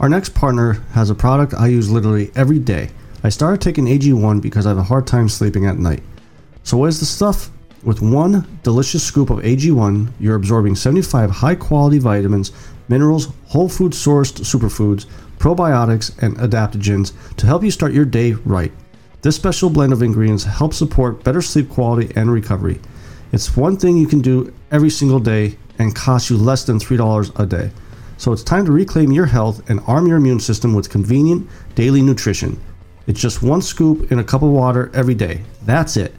Our next partner has a product I use literally every day. I started taking AG1 because I have a hard time sleeping at night. So, what is the stuff? With one delicious scoop of AG1, you're absorbing 75 high quality vitamins, minerals, whole food sourced superfoods, probiotics, and adaptogens to help you start your day right. This special blend of ingredients helps support better sleep quality and recovery. It's one thing you can do every single day and costs you less than $3 a day. So it's time to reclaim your health and arm your immune system with convenient daily nutrition. It's just one scoop in a cup of water every day. That's it.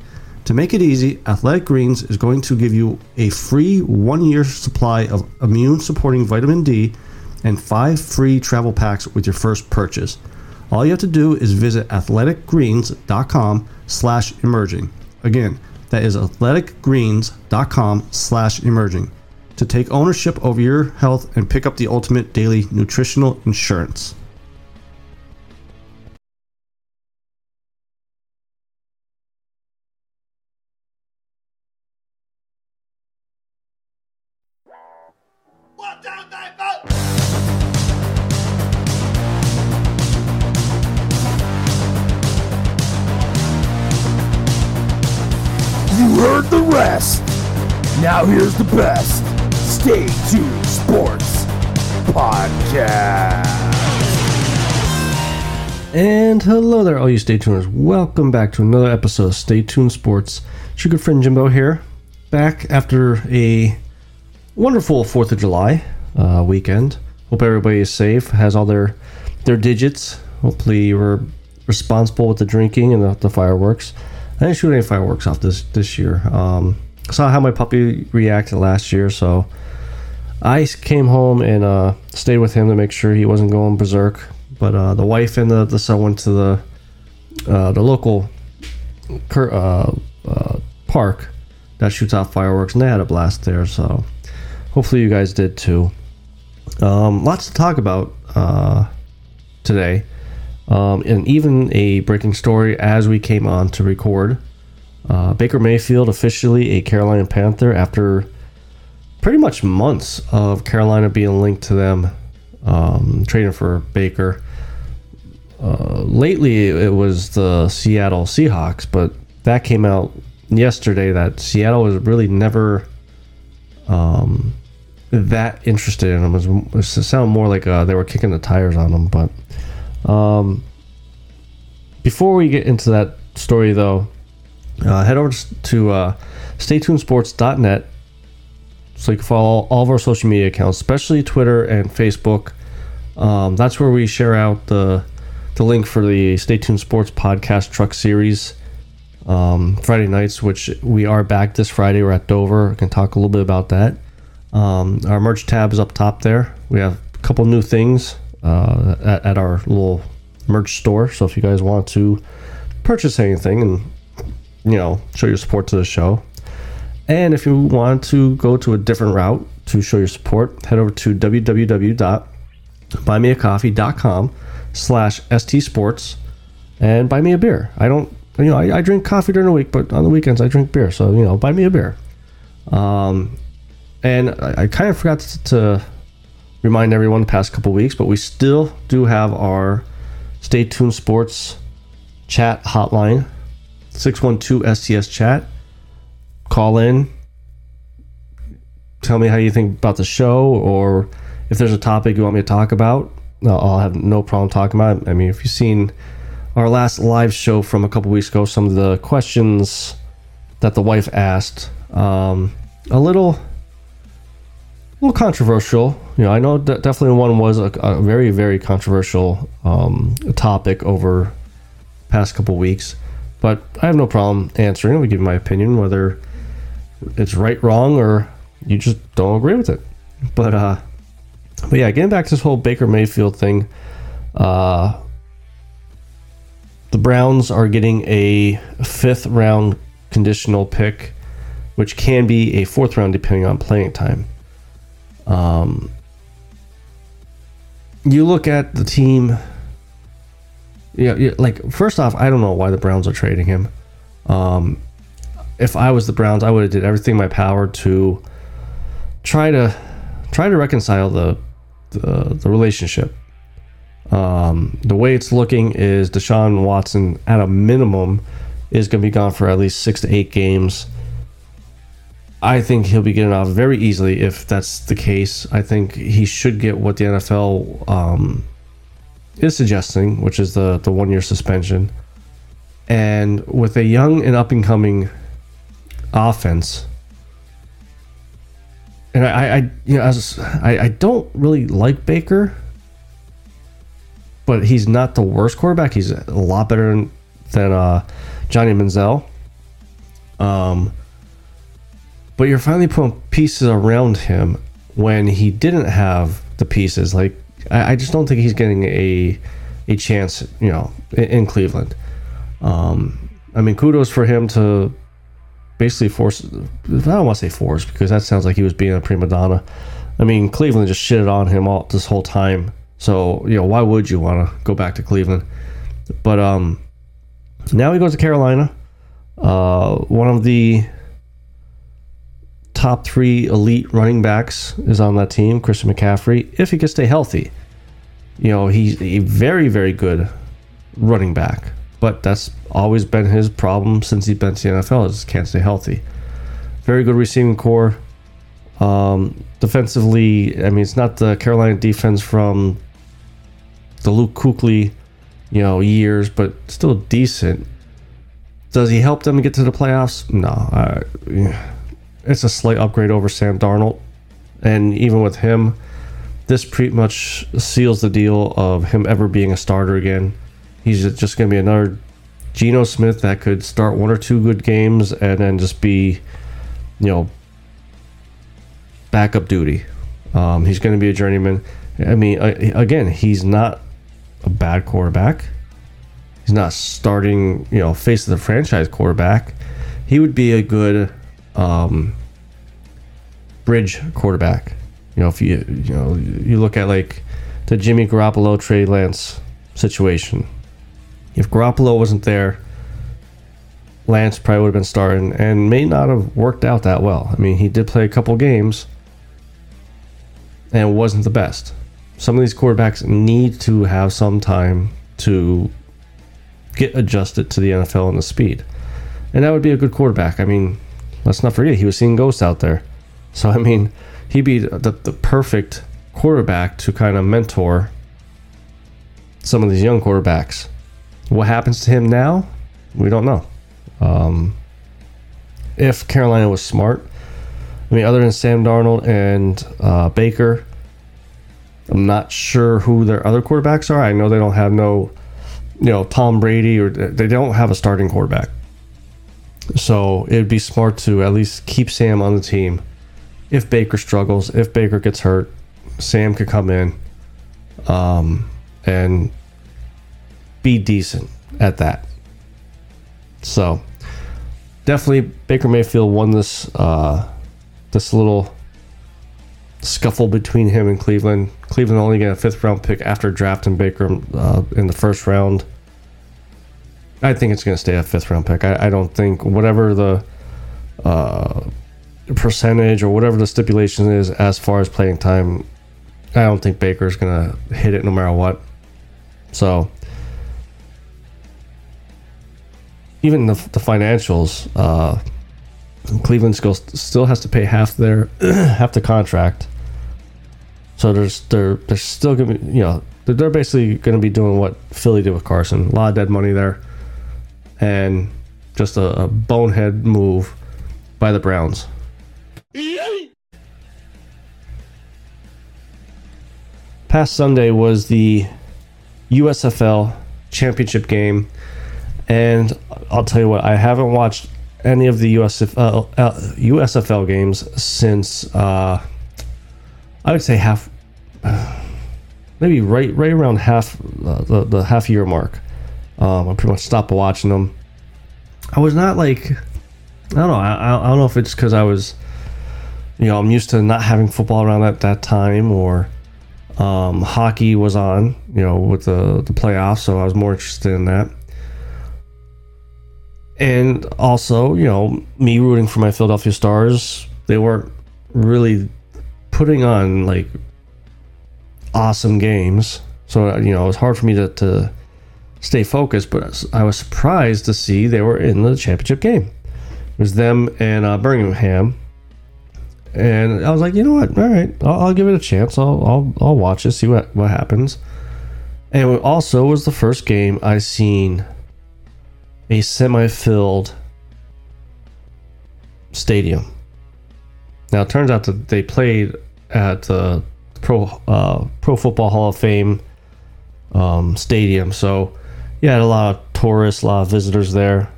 To make it easy, Athletic Greens is going to give you a free one year supply of immune supporting vitamin D and five free travel packs with your first purchase. All you have to do is visit athleticgreens.com slash emerging. Again, that is athleticgreens.com slash emerging to take ownership over your health and pick up the ultimate daily nutritional insurance. And hello there, all you Stay Tuners. Welcome back to another episode of Stay Tuned Sports. It's your good friend Jimbo here, back after a wonderful 4th of July uh, weekend. Hope everybody is safe, has all their their digits. Hopefully, you were responsible with the drinking and the, the fireworks. I didn't shoot any fireworks off this this year. Um, saw how my puppy reacted last year, so I came home and uh, stayed with him to make sure he wasn't going berserk. But uh, the wife and the, the son went to the uh, the local uh, uh, park that shoots off fireworks, and they had a blast there. So hopefully you guys did too. Um, lots to talk about uh, today, um, and even a breaking story as we came on to record. Uh, Baker Mayfield officially a Carolina Panther after pretty much months of Carolina being linked to them um, trading for Baker. Uh, lately, it was the Seattle Seahawks, but that came out yesterday that Seattle was really never um, that interested in him. It, was, it sounded more like uh, they were kicking the tires on him. But um, before we get into that story, though, uh, head over to uh, staytunesports.net so you can follow all of our social media accounts, especially Twitter and Facebook. Um, that's where we share out the the link for the Stay Tuned Sports podcast truck series um, Friday nights, which we are back this Friday. We're at Dover. I can talk a little bit about that. Um, our merch tab is up top there. We have a couple new things uh, at, at our little merch store. So if you guys want to purchase anything and you know show your support to the show, and if you want to go to a different route to show your support, head over to www.buymeacoffee.com slash stsports and buy me a beer. I don't, you know, I, I drink coffee during the week, but on the weekends I drink beer. So, you know, buy me a beer. Um, and I, I kind of forgot to, to remind everyone the past couple weeks, but we still do have our Stay Tuned Sports chat hotline, 612 STS chat call in tell me how you think about the show or if there's a topic you want me to talk about I'll- have no problem talking about it. I mean if you've seen our last live show from a couple weeks ago some of the questions that the wife asked um, a little a little controversial. You know i know that definitely one was a, a very very controversial um, topic over past couple weeks but i have no problem answering we give my opinion whether it's right, wrong, or you just don't agree with it. But uh, but yeah, getting back to this whole Baker Mayfield thing, uh, the Browns are getting a fifth round conditional pick, which can be a fourth round depending on playing time. Um, you look at the team. Yeah, yeah, like first off, I don't know why the Browns are trading him. Um, if I was the Browns, I would have did everything in my power to try to try to reconcile the the, the relationship. Um, the way it's looking is Deshaun Watson, at a minimum, is going to be gone for at least six to eight games. I think he'll be getting off very easily if that's the case. I think he should get what the NFL um, is suggesting, which is the the one year suspension. And with a young and up and coming offense, and I, I you know, as I, I don't really like Baker, but he's not the worst quarterback. He's a lot better than, than uh, Johnny Manziel. Um, but you're finally putting pieces around him when he didn't have the pieces. Like I, I just don't think he's getting a a chance, you know, in, in Cleveland. Um, I mean, kudos for him to basically force. I don't want to say force because that sounds like he was being a prima donna. I mean, Cleveland just shitted on him all this whole time. So you know, why would you want to go back to Cleveland? But um, now he goes to Carolina. Uh, one of the top three elite running backs is on that team, Christian McCaffrey, if he can stay healthy. You know, he's a very, very good running back, but that's always been his problem since he's been to the NFL is can't stay healthy. Very good receiving corps. Um, defensively, I mean, it's not the Carolina defense from the Luke Kuechly, you know, years, but still decent. Does he help them get to the playoffs? No. Uh, it's a slight upgrade over Sam Darnold. And even with him, this pretty much seals the deal of him ever being a starter again. He's just going to be another Geno Smith that could start one or two good games and then just be, you know, backup duty. Um, he's going to be a journeyman. I mean, again, he's not a bad quarterback. He's not starting, you know, face of the franchise quarterback. He would be a good um, bridge quarterback. You know, if you you know you look at like the Jimmy Garoppolo Trey Lance situation. If Garoppolo wasn't there, Lance probably would have been starting and may not have worked out that well. I mean, he did play a couple games and wasn't the best. Some of these quarterbacks need to have some time to get adjusted to the NFL and the speed. And that would be a good quarterback. I mean, let's not forget he was seeing ghosts out there. So I mean, he'd be the, the perfect quarterback to kind of mentor some of these young quarterbacks. What happens to him now? We don't know. Um, if Carolina was smart, I mean, other than Sam Darnold and uh, Baker, I'm not sure who their other quarterbacks are. I know they don't have no, you know, Tom Brady or they don't have a starting quarterback. So it'd be smart to at least keep Sam on the team. If Baker struggles, if Baker gets hurt, Sam could come in um, and be decent at that. So definitely Baker Mayfield won this uh, this little scuffle between him and Cleveland. Cleveland only get a fifth round pick after drafting Baker uh, in the first round. I think it's going to stay a fifth round pick. I, I don't think whatever the uh, percentage or whatever the stipulation is as far as playing time, I don't think Baker's going to hit it no matter what. So even the, the financials, uh, Cleveland still still has to pay half their half the contract. So there's they're they're still gonna be you know they're basically gonna be doing what Philly did with Carson. A lot of dead money there and just a, a bonehead move by the Browns. Past Sunday was the USFL championship game, and I'll tell you what, I haven't watched any of the USFL, uh, USFL games since uh, I would say half, maybe right right around half uh, the, the half year mark. Um, I pretty much stopped watching them. I was not like, I don't know. I, I don't know if it's because I was, you know, I'm used to not having football around at that time, or um, hockey was on, you know, with the the playoffs, so I was more interested in that. And also, you know, me rooting for my Philadelphia Stars, they weren't really putting on like awesome games. So you know, it was hard for me to, to stay focused. But I was surprised to see they were in the championship game. It was them and uh, Birmingham, and I was like, you know what? All right, I'll, I'll give it a chance. I'll, I'll I'll watch it, see what what happens. And it also was the first game I seen a semi-filled stadium. Now it turns out that they played at the Pro uh, Pro Football Hall of Fame um, stadium, so you had a lot of tourists, a lot of visitors there.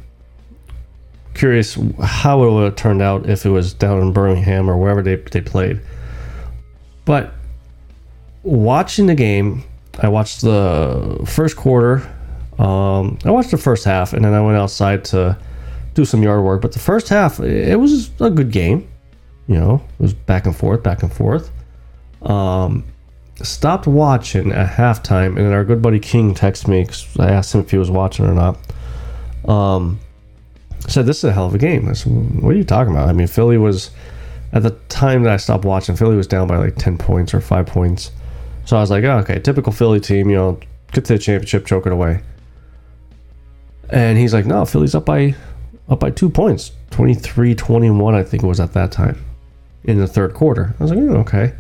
Curious how it would have turned out if it was down in Birmingham or wherever they, they played. But watching the game, I watched the first quarter. Um, I watched the first half, and then I went outside to do some yard work. But the first half, it was a good game. You know, it was back and forth, back and forth. Um, stopped watching at halftime, and then our good buddy King texted me because I asked him if he was watching or not. Um, said this is a hell of a game. I said, what are you talking about? I mean, Philly was at the time that I stopped watching. Philly was down by like ten points or five points. So I was like, oh, okay, typical Philly team. You know, get to the championship, choke it away. And he's like, no, Philly's up by up by two points, 23-21, I think it was at that time in the third quarter. I was like, oh, okay.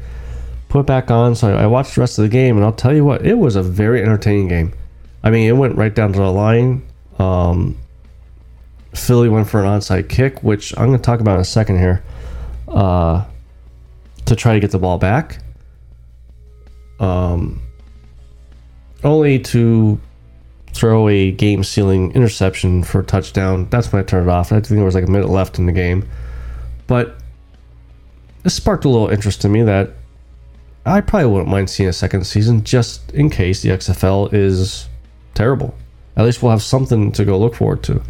Put back on. So I watched the rest of the game, and I'll tell you what, it was a very entertaining game. I mean, it went right down to the line. Um, Philly went for an onside kick, which I'm going to talk about in a second here, uh, to try to get the ball back. Um, only to throw a game sealing interception for a touchdown. That's when I turned it off. I think there was like a minute left in the game. But this sparked a little interest in me that I probably wouldn't mind seeing a second season just in case the XFL is terrible. At least we'll have something to go look forward to.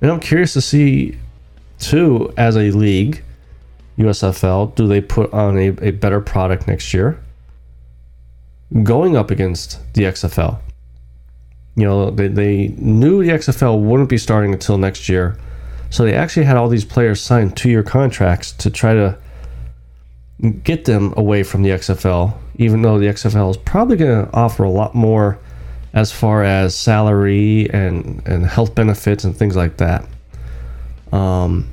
And I'm curious to see, too, as a league, USFL, do they put on a, a better product next year? Going up against the XFL. You know, they, they knew the XFL wouldn't be starting until next year. So they actually had all these players sign two year contracts to try to get them away from the XFL, even though the XFL is probably going to offer a lot more as far as salary and, and health benefits and things like that. Um,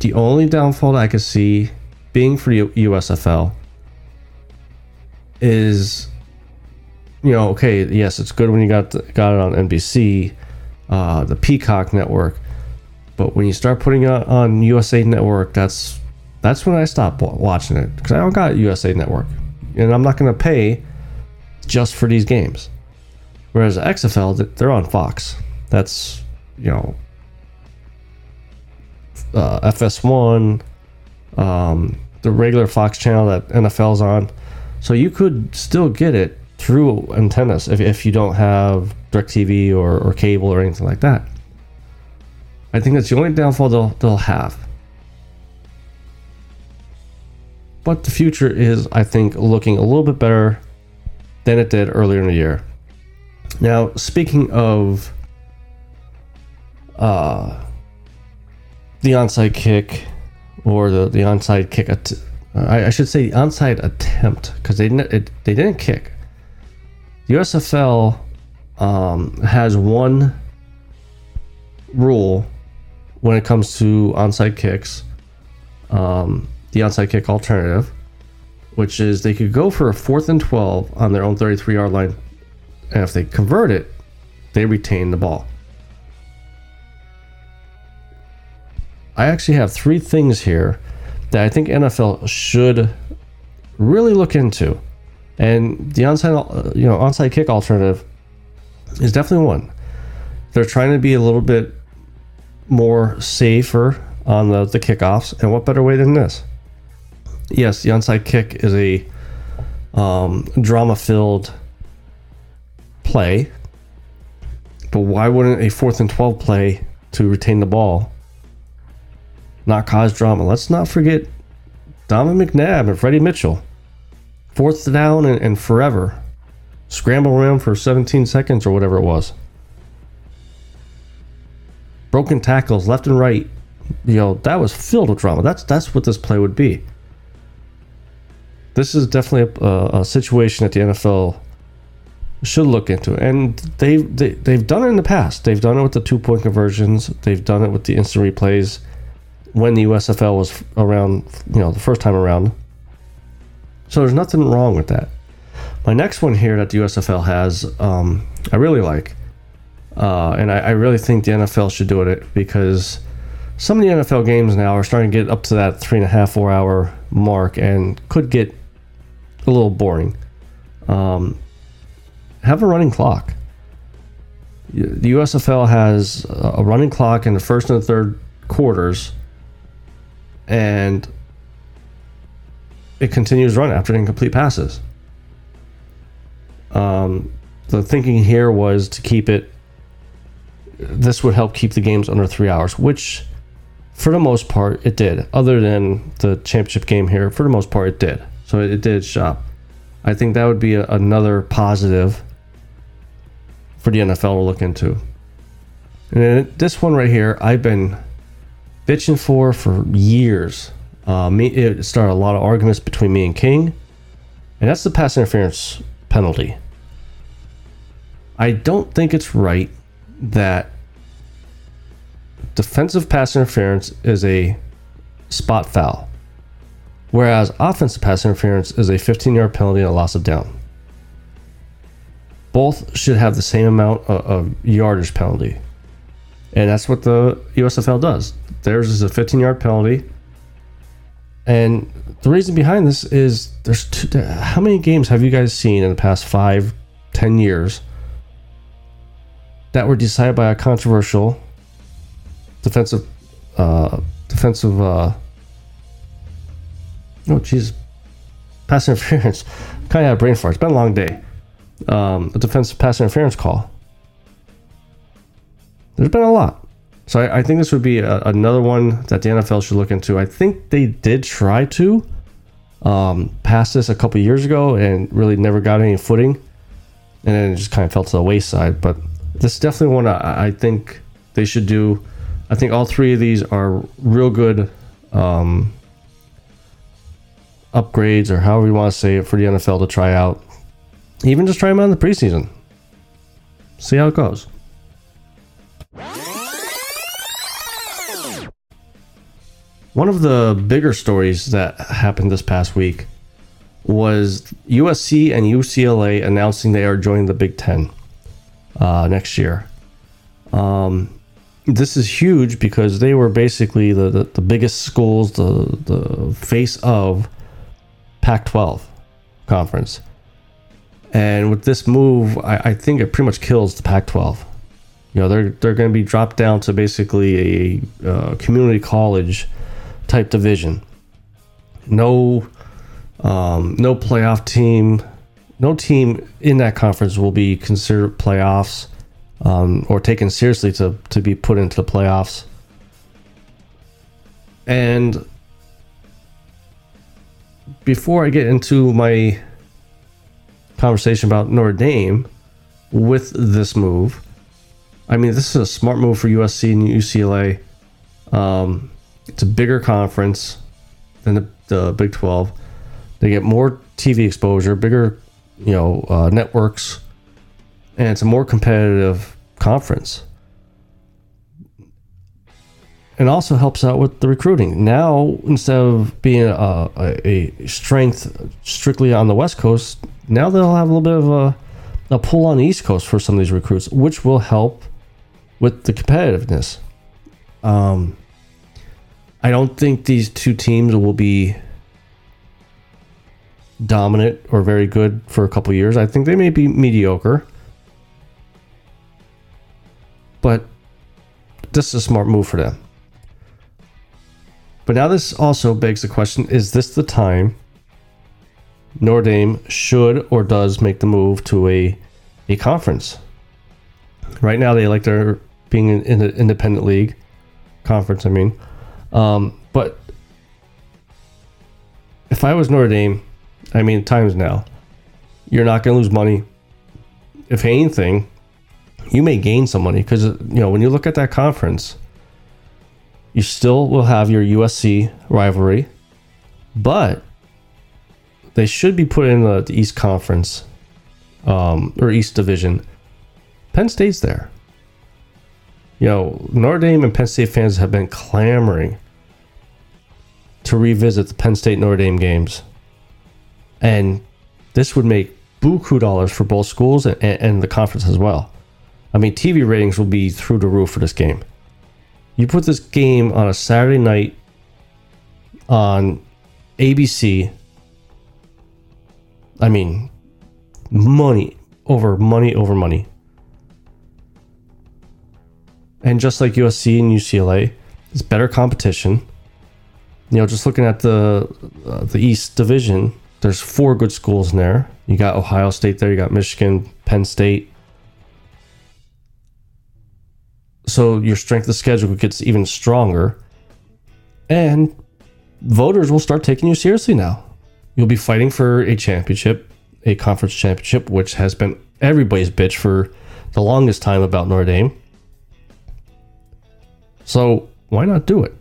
the only downfall I could see being for the USFL is, you know, okay, yes, it's good when you got the, got it on NBC, uh, the Peacock network, but when you start putting it on USA Network, that's that's when I stop watching it because I don't got USA Network, and I'm not going to pay just for these games. Whereas XFL, they're on Fox. That's you know uh, FS1, um, the regular Fox channel that NFL's on. So you could still get it through antennas if, if you don't have DirecTV or, or cable or anything like that. I think that's the only downfall they'll, they'll have. But the future is, I think, looking a little bit better than it did earlier in the year. Now, speaking of uh, the onside kick or the, the onside kick, att- I, I should say the onside attempt because they, it, they didn't kick. The USFL um, has one rule when it comes to onside kicks, um, the onside kick alternative, which is they could go for a fourth and 12 on their own 33 yard line. And if they convert it, they retain the ball. I actually have three things here that I think NFL should really look into. And the onside, you know, onside kick alternative is definitely one. They're trying to be a little bit more safer on the, the kickoffs. And what better way than this? Yes, the onside kick is a um, drama filled play. But why wouldn't a fourth and 12 play to retain the ball not cause drama? Let's not forget Donovan McNabb and Freddie Mitchell. Fourth down and, and forever. Scramble around for 17 seconds or whatever it was broken tackles left and right. You know, that was filled with drama. That's that's what this play would be. This is definitely a, a, situation that the NFL should look into. And they've they, they've done it in the past. They've done it with the two point conversions. They've done it with the instant replays when the USFL was around. You know, the first time around. So there's nothing wrong with that. My next one here that the USFL has, um, I really like, uh, and I, I really think the NFL should do it because some of the NFL games now are starting to get up to that three and a half, four hour mark and could get a little boring. Um, have a running clock. The USFL has a running clock in the first and the third quarters, and it continues run after incomplete passes. Um, the thinking here was to keep it. This would help keep the games under three hours, which, for the most part, it did. Other than the championship game here, for the most part, it did. So it, it did shop. I think that would be a, another positive for the NFL to look into. And then this one right here, I've been bitching for for years. Uh, me, it started a lot of arguments between me and King, and that's the pass interference penalty. I don't think it's right that defensive pass interference is a spot foul, whereas offensive pass interference is a 15 yard penalty and a loss of down. Both should have the same amount of, of yardage penalty. And that's what the USFL does. Theirs is a 15 yard penalty. And the reason behind this is there's two, how many games have you guys seen in the past five, ten years that were decided by a controversial defensive, uh, defensive, uh, oh jeez, pass interference. kind of had a brain fart. It's been a long day. Um, a defensive pass interference call. There's been a lot. So I, I think this would be a, another one that the NFL should look into. I think they did try to um, pass this a couple years ago and really never got any footing, and then it just kind of fell to the wayside. But this is definitely one I, I think they should do. I think all three of these are real good um, upgrades, or however you want to say it, for the NFL to try out. Even just try them out in the preseason. See how it goes. One of the bigger stories that happened this past week was USC and UCLA announcing they are joining the Big Ten uh, next year. Um, this is huge because they were basically the, the, the biggest schools, the, the face of Pac 12 conference. And with this move, I, I think it pretty much kills the Pac 12. You know, they're, they're going to be dropped down to basically a uh, community college type division. No, um, no playoff team, no team in that conference will be considered playoffs um, or taken seriously to to be put into the playoffs. And before I get into my conversation about Notre Dame with this move, I mean, this is a smart move for USC and UCLA. Um, it's a bigger conference than the, the Big 12. They get more TV exposure, bigger, you know, uh, networks, and it's a more competitive conference. It also helps out with the recruiting. Now, instead of being a, a, a strength strictly on the West Coast, now they'll have a little bit of a, a pull on the East Coast for some of these recruits, which will help with the competitiveness. Um, I don't think these two teams will be dominant or very good for a couple years. I think they may be mediocre. But this is a smart move for them. But now this also begs the question is this the time Notre Dame should or does make the move to a, a conference? Right now, they like their being in, in an independent league conference, I mean. Um, but if I was Notre Dame, I mean, times now, you're not going to lose money. If anything, you may gain some money because, you know, when you look at that conference, you still will have your USC rivalry, but they should be put in the, East Conference um, or East Division, Penn State's there. You know, Notre Dame and Penn State fans have been clamoring to revisit the Penn State Notre Dame games. And this would make buku dollars for both schools and, and the conference as well. I mean, TV ratings will be through the roof for this game. You put this game on a Saturday night on ABC. I mean, money over money over money. And just like USC and UCLA, it's better competition. You know, just looking at the uh, the East Division, there's four good schools in there. You got Ohio State there, you got Michigan, Penn State. So your strength of schedule gets even stronger. And voters will start taking you seriously now. You'll be fighting for a championship, a conference championship, which has been everybody's bitch for the longest time about Notre Dame. So why not do it?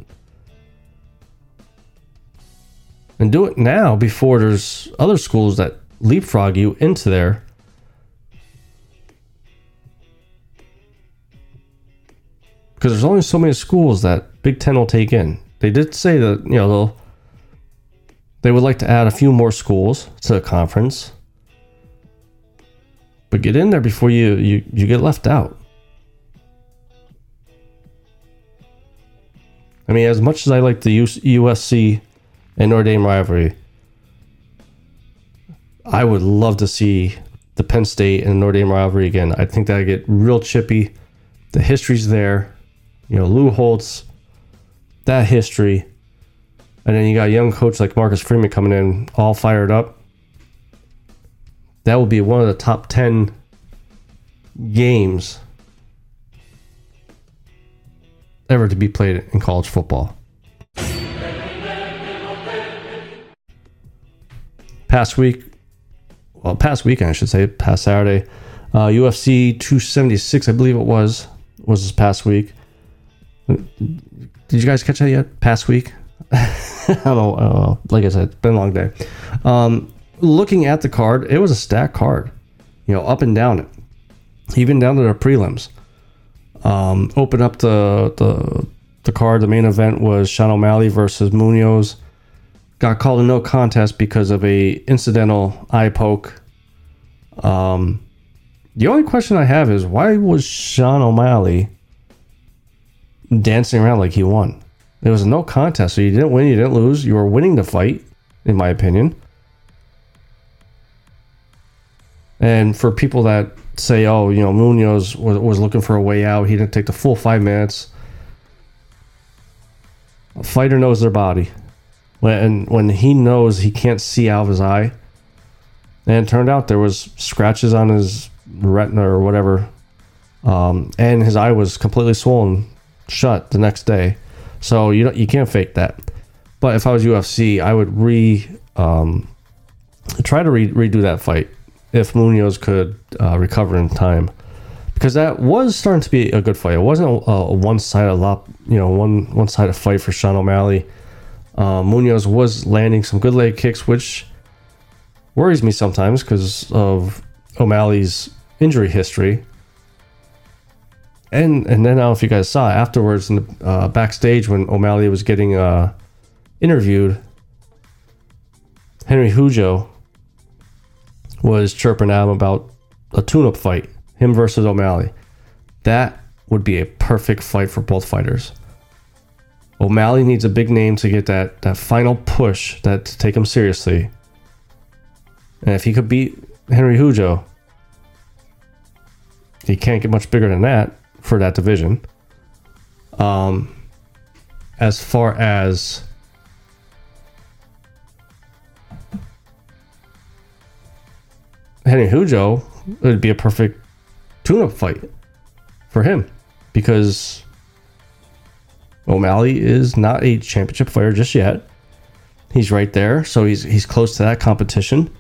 And do it now before there's other schools that leapfrog you into there. Because there's only so many schools that Big Ten will take in. They did say that, you know, they'll they would like to add a few more schools to the conference. But get in there before you, you, you get left out. I mean, as much as I like the USC and Notre Dame rivalry, I would love to see the Penn State and Notre Dame rivalry again. I think that get real chippy. The history's there. You know, Lou Holtz, that history. And then you got a young coach like Marcus Freeman coming in all fired up. That will be one of the top 10 games ever to be played in college football. Past week, well, past weekend, I should say, past Saturday, uh, UFC 276, I believe it was, was this past week. Did you guys catch that yet? Past week? I don't know. Uh, like I said, it's been a long day. Um, looking at the card, it was a stacked card, you know, up and down it, even down to the prelims. Um, open up the, the the card. The main event was Sean O'Malley versus Munhoz. Got called a no contest because of a incidental eye poke. Um, the only question I have is why was Sean O'Malley dancing around like he won? It was a no contest, so you didn't win, you didn't lose. You were winning the fight, in my opinion. And for people that say, oh, you know, Munhoz was, was looking for a way out, he didn't take the full five minutes. A fighter knows their body. When when he knows he can't see out of his eye, and turned out there was scratches on his retina or whatever, um, and his eye was completely swollen shut the next day. So you you can't fake that. But if I was UFC, I would re um, try to re- redo that fight if Munhoz could uh, recover in time, because that was starting to be a good fight. It wasn't a, a one-sided lop, you know, one one-sided fight for Sean O'Malley. Uh, Munhoz was landing some good leg kicks, which worries me sometimes because of O'Malley's injury history. And and then I don't know if you guys saw afterwards in the uh, backstage when O'Malley was getting uh, interviewed, Henry Cejudo was chirping at him about a tune-up fight, him versus O'Malley. That would be a perfect fight for both fighters. O'Malley needs a big name to get that that final push that to take him seriously. And if he could beat Henry Cejudo, he can't get much bigger than that for that division. Um, as far as Henry Cejudo, it would be a perfect tune-up fight for him because O'Malley is not a championship fighter just yet. He's right there, so he's he's close to that competition.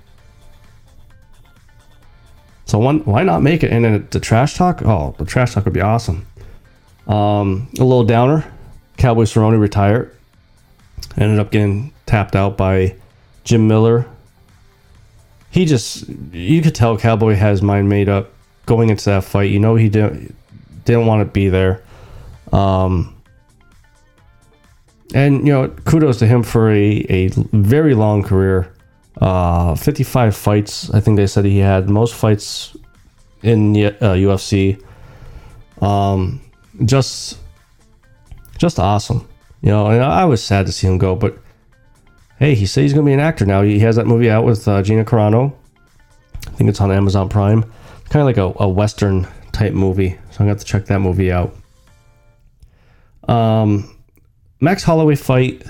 So one, why not make it? And then the trash talk, oh, the trash talk would be awesome. Um, a little downer, Cowboy Cerrone retired. Ended up getting tapped out by Jim Miller. He just you could tell Cowboy has mind made up going into that fight. You know he didn't didn't want to be there. Um, and you know, kudos to him for a, a very long career. Uh, 55 fights, I think they said he had most fights in the uh, UFC. Um, just, just awesome. You know, and I was sad to see him go, but hey, he said he's going to be an actor now. He has that movie out with uh, Gina Carano. I think it's on Amazon Prime. It's kind of like a, a Western type movie. So I'm going to have to check that movie out. Um, Max Holloway fight.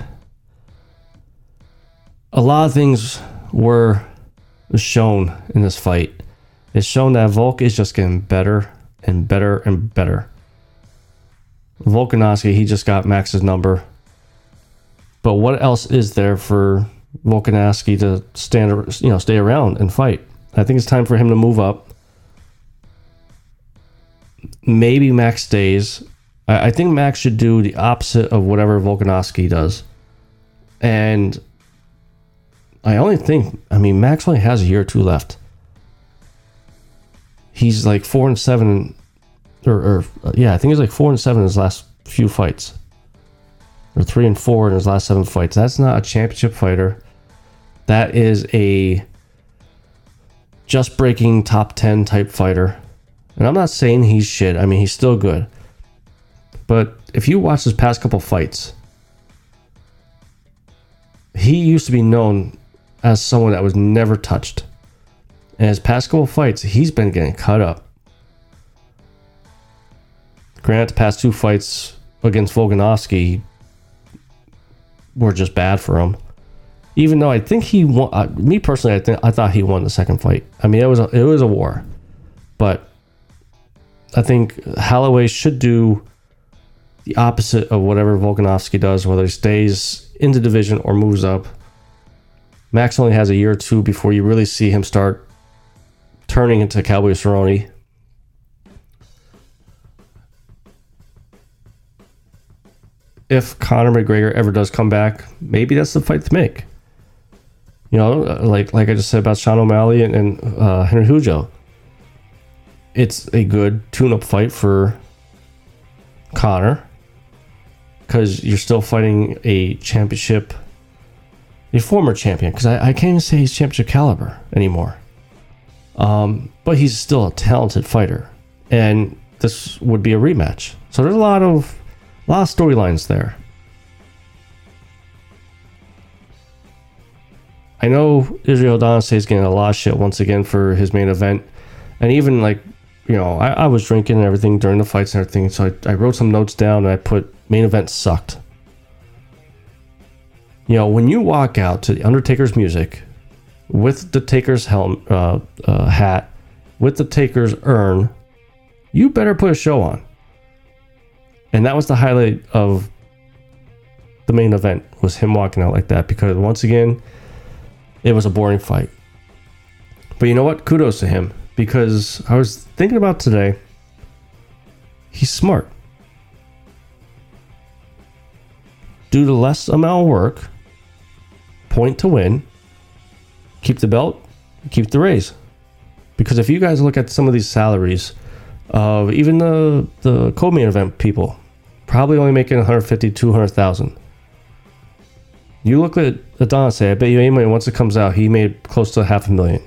A lot of things were shown in this fight. It's shown that Volk is just getting better and better and better. Volkanovski, he just got Max's number. But what else is there for Volkanovski to stand, you know, stay around and fight? I think it's time for him to move up. Maybe Max stays. I, I think Max should do the opposite of whatever Volkanovski does. And I only think, I mean, Max only has a year or two left. He's like four and seven, or, or yeah, I think he's like four and seven in his last few fights, or three and four in his last seven fights. That's not a championship fighter. That is a just breaking top 10 type fighter. And I'm not saying he's shit. I mean, he's still good. But if you watch his past couple fights, he used to be known as someone that was never touched. And his past couple fights, he's been getting cut up. Granted, the past two fights against Volkanovski were just bad for him. Even though I think he won, uh, me personally, I think I thought he won the second fight. I mean, it was a, it was a war, but I think Holloway should do the opposite of whatever Volkanovski does, whether he stays in the division or moves up. Max only has a year or two before you really see him start turning into Cowboy Cerrone. If Conor McGregor ever does come back, maybe that's the fight to make. You know, like like I just said about Sean O'Malley and, and uh, Henry Cejudo. It's a good tune-up fight for Conor because you're still fighting a championship, a former champion. Because I, I can't even say he's championship caliber anymore. Um, but he's still a talented fighter, and this would be a rematch. So there's a lot of a lot of storylines there. I know Israel Adesanya is getting a lot of shit once again for his main event, and even like you know I, I was drinking and everything during the fights and everything, so I, I wrote some notes down and I put main event sucked. You know when you walk out to the Undertaker's music with the Taker's helm uh, uh, hat, with the Taker's urn, you better put a show on. And that was the highlight of the main event was him walking out like that because once again, it was a boring fight. But you know what? Kudos to him because I was thinking about today. He's smart. Do the less amount of work, point to win, keep the belt, keep the raise. Because if you guys look at some of these salaries of even the the co-main event people, probably only making 150, 200,000. You look at Adonis, I bet you any money once it comes out, he made close to half a million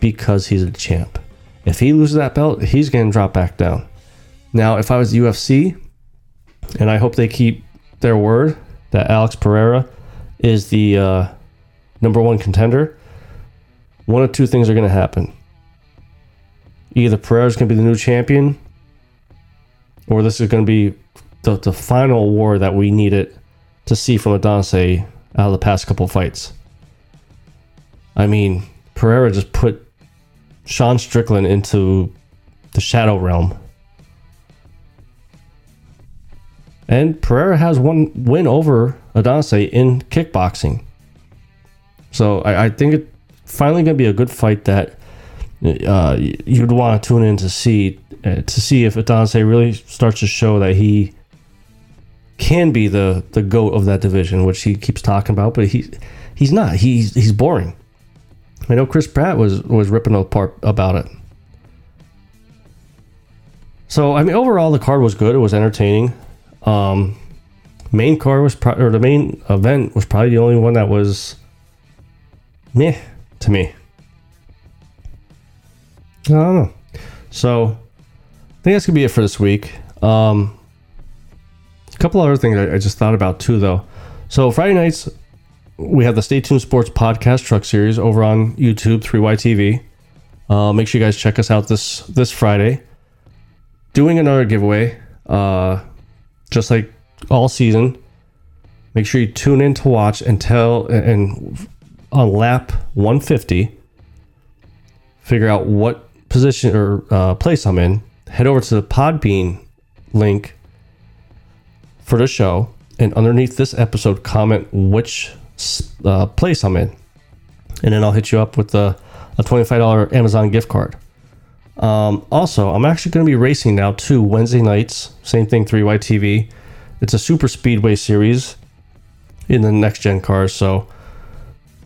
because he's a champ. If he loses that belt, he's going to drop back down. Now, if I was UFC, and I hope they keep their word that Alex Pereira is the uh, number one contender, one of two things are going to happen. Either Pereira's going to be the new champion, or this is going to be the, the final war that we needed to see from Adonai out of the past couple fights. I mean, Pereira just put Sean Strickland into the shadow realm. And Pereira has one win over Adonai in kickboxing. So I, I think it's finally going to be a good fight that uh, you'd want to tune in to see uh, to see if Adonai really starts to show that he can be the the goat of that division, which he keeps talking about, but he he's not. He's he's boring. I know Chris Pratt was was ripping apart about it. So I mean, overall the card was good. It was entertaining. Um, main card was pro- or the main event was probably the only one that was meh to me. I don't know. So I think that's gonna be it for this week. Um, couple other things I, I just thought about too, though. So Friday nights we have the Stay Tuned Sports Podcast Truck Series over on YouTube, 3YTV. Uh, make sure you guys check us out this this Friday. Doing another giveaway, uh, just like all season. Make sure you tune in to watch and tell and on lap 150, figure out what position or uh, place I'm in. Head over to the Podbean link for the show, and underneath this episode, comment which uh, place I'm in, and then I'll hit you up with a, a $25 Amazon gift card. Um, also, I'm actually going to be racing now too Wednesday nights. Same thing, 3YTV. It's a super speedway series in the next gen cars. So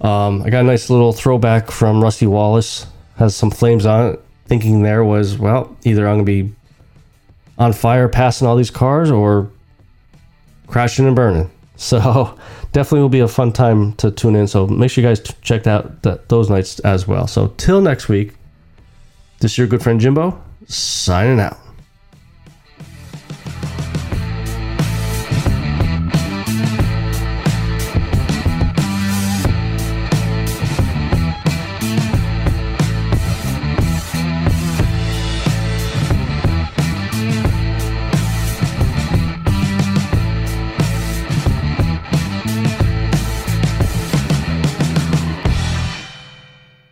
um, I got a nice little throwback from Rusty Wallace. Has some flames on it. Thinking there was, well, either I'm going to be on fire passing all these cars or crashing and burning. So definitely will be a fun time to tune in. So make sure you guys t- check out that, those nights as well. So till next week, this is your good friend Jimbo signing out.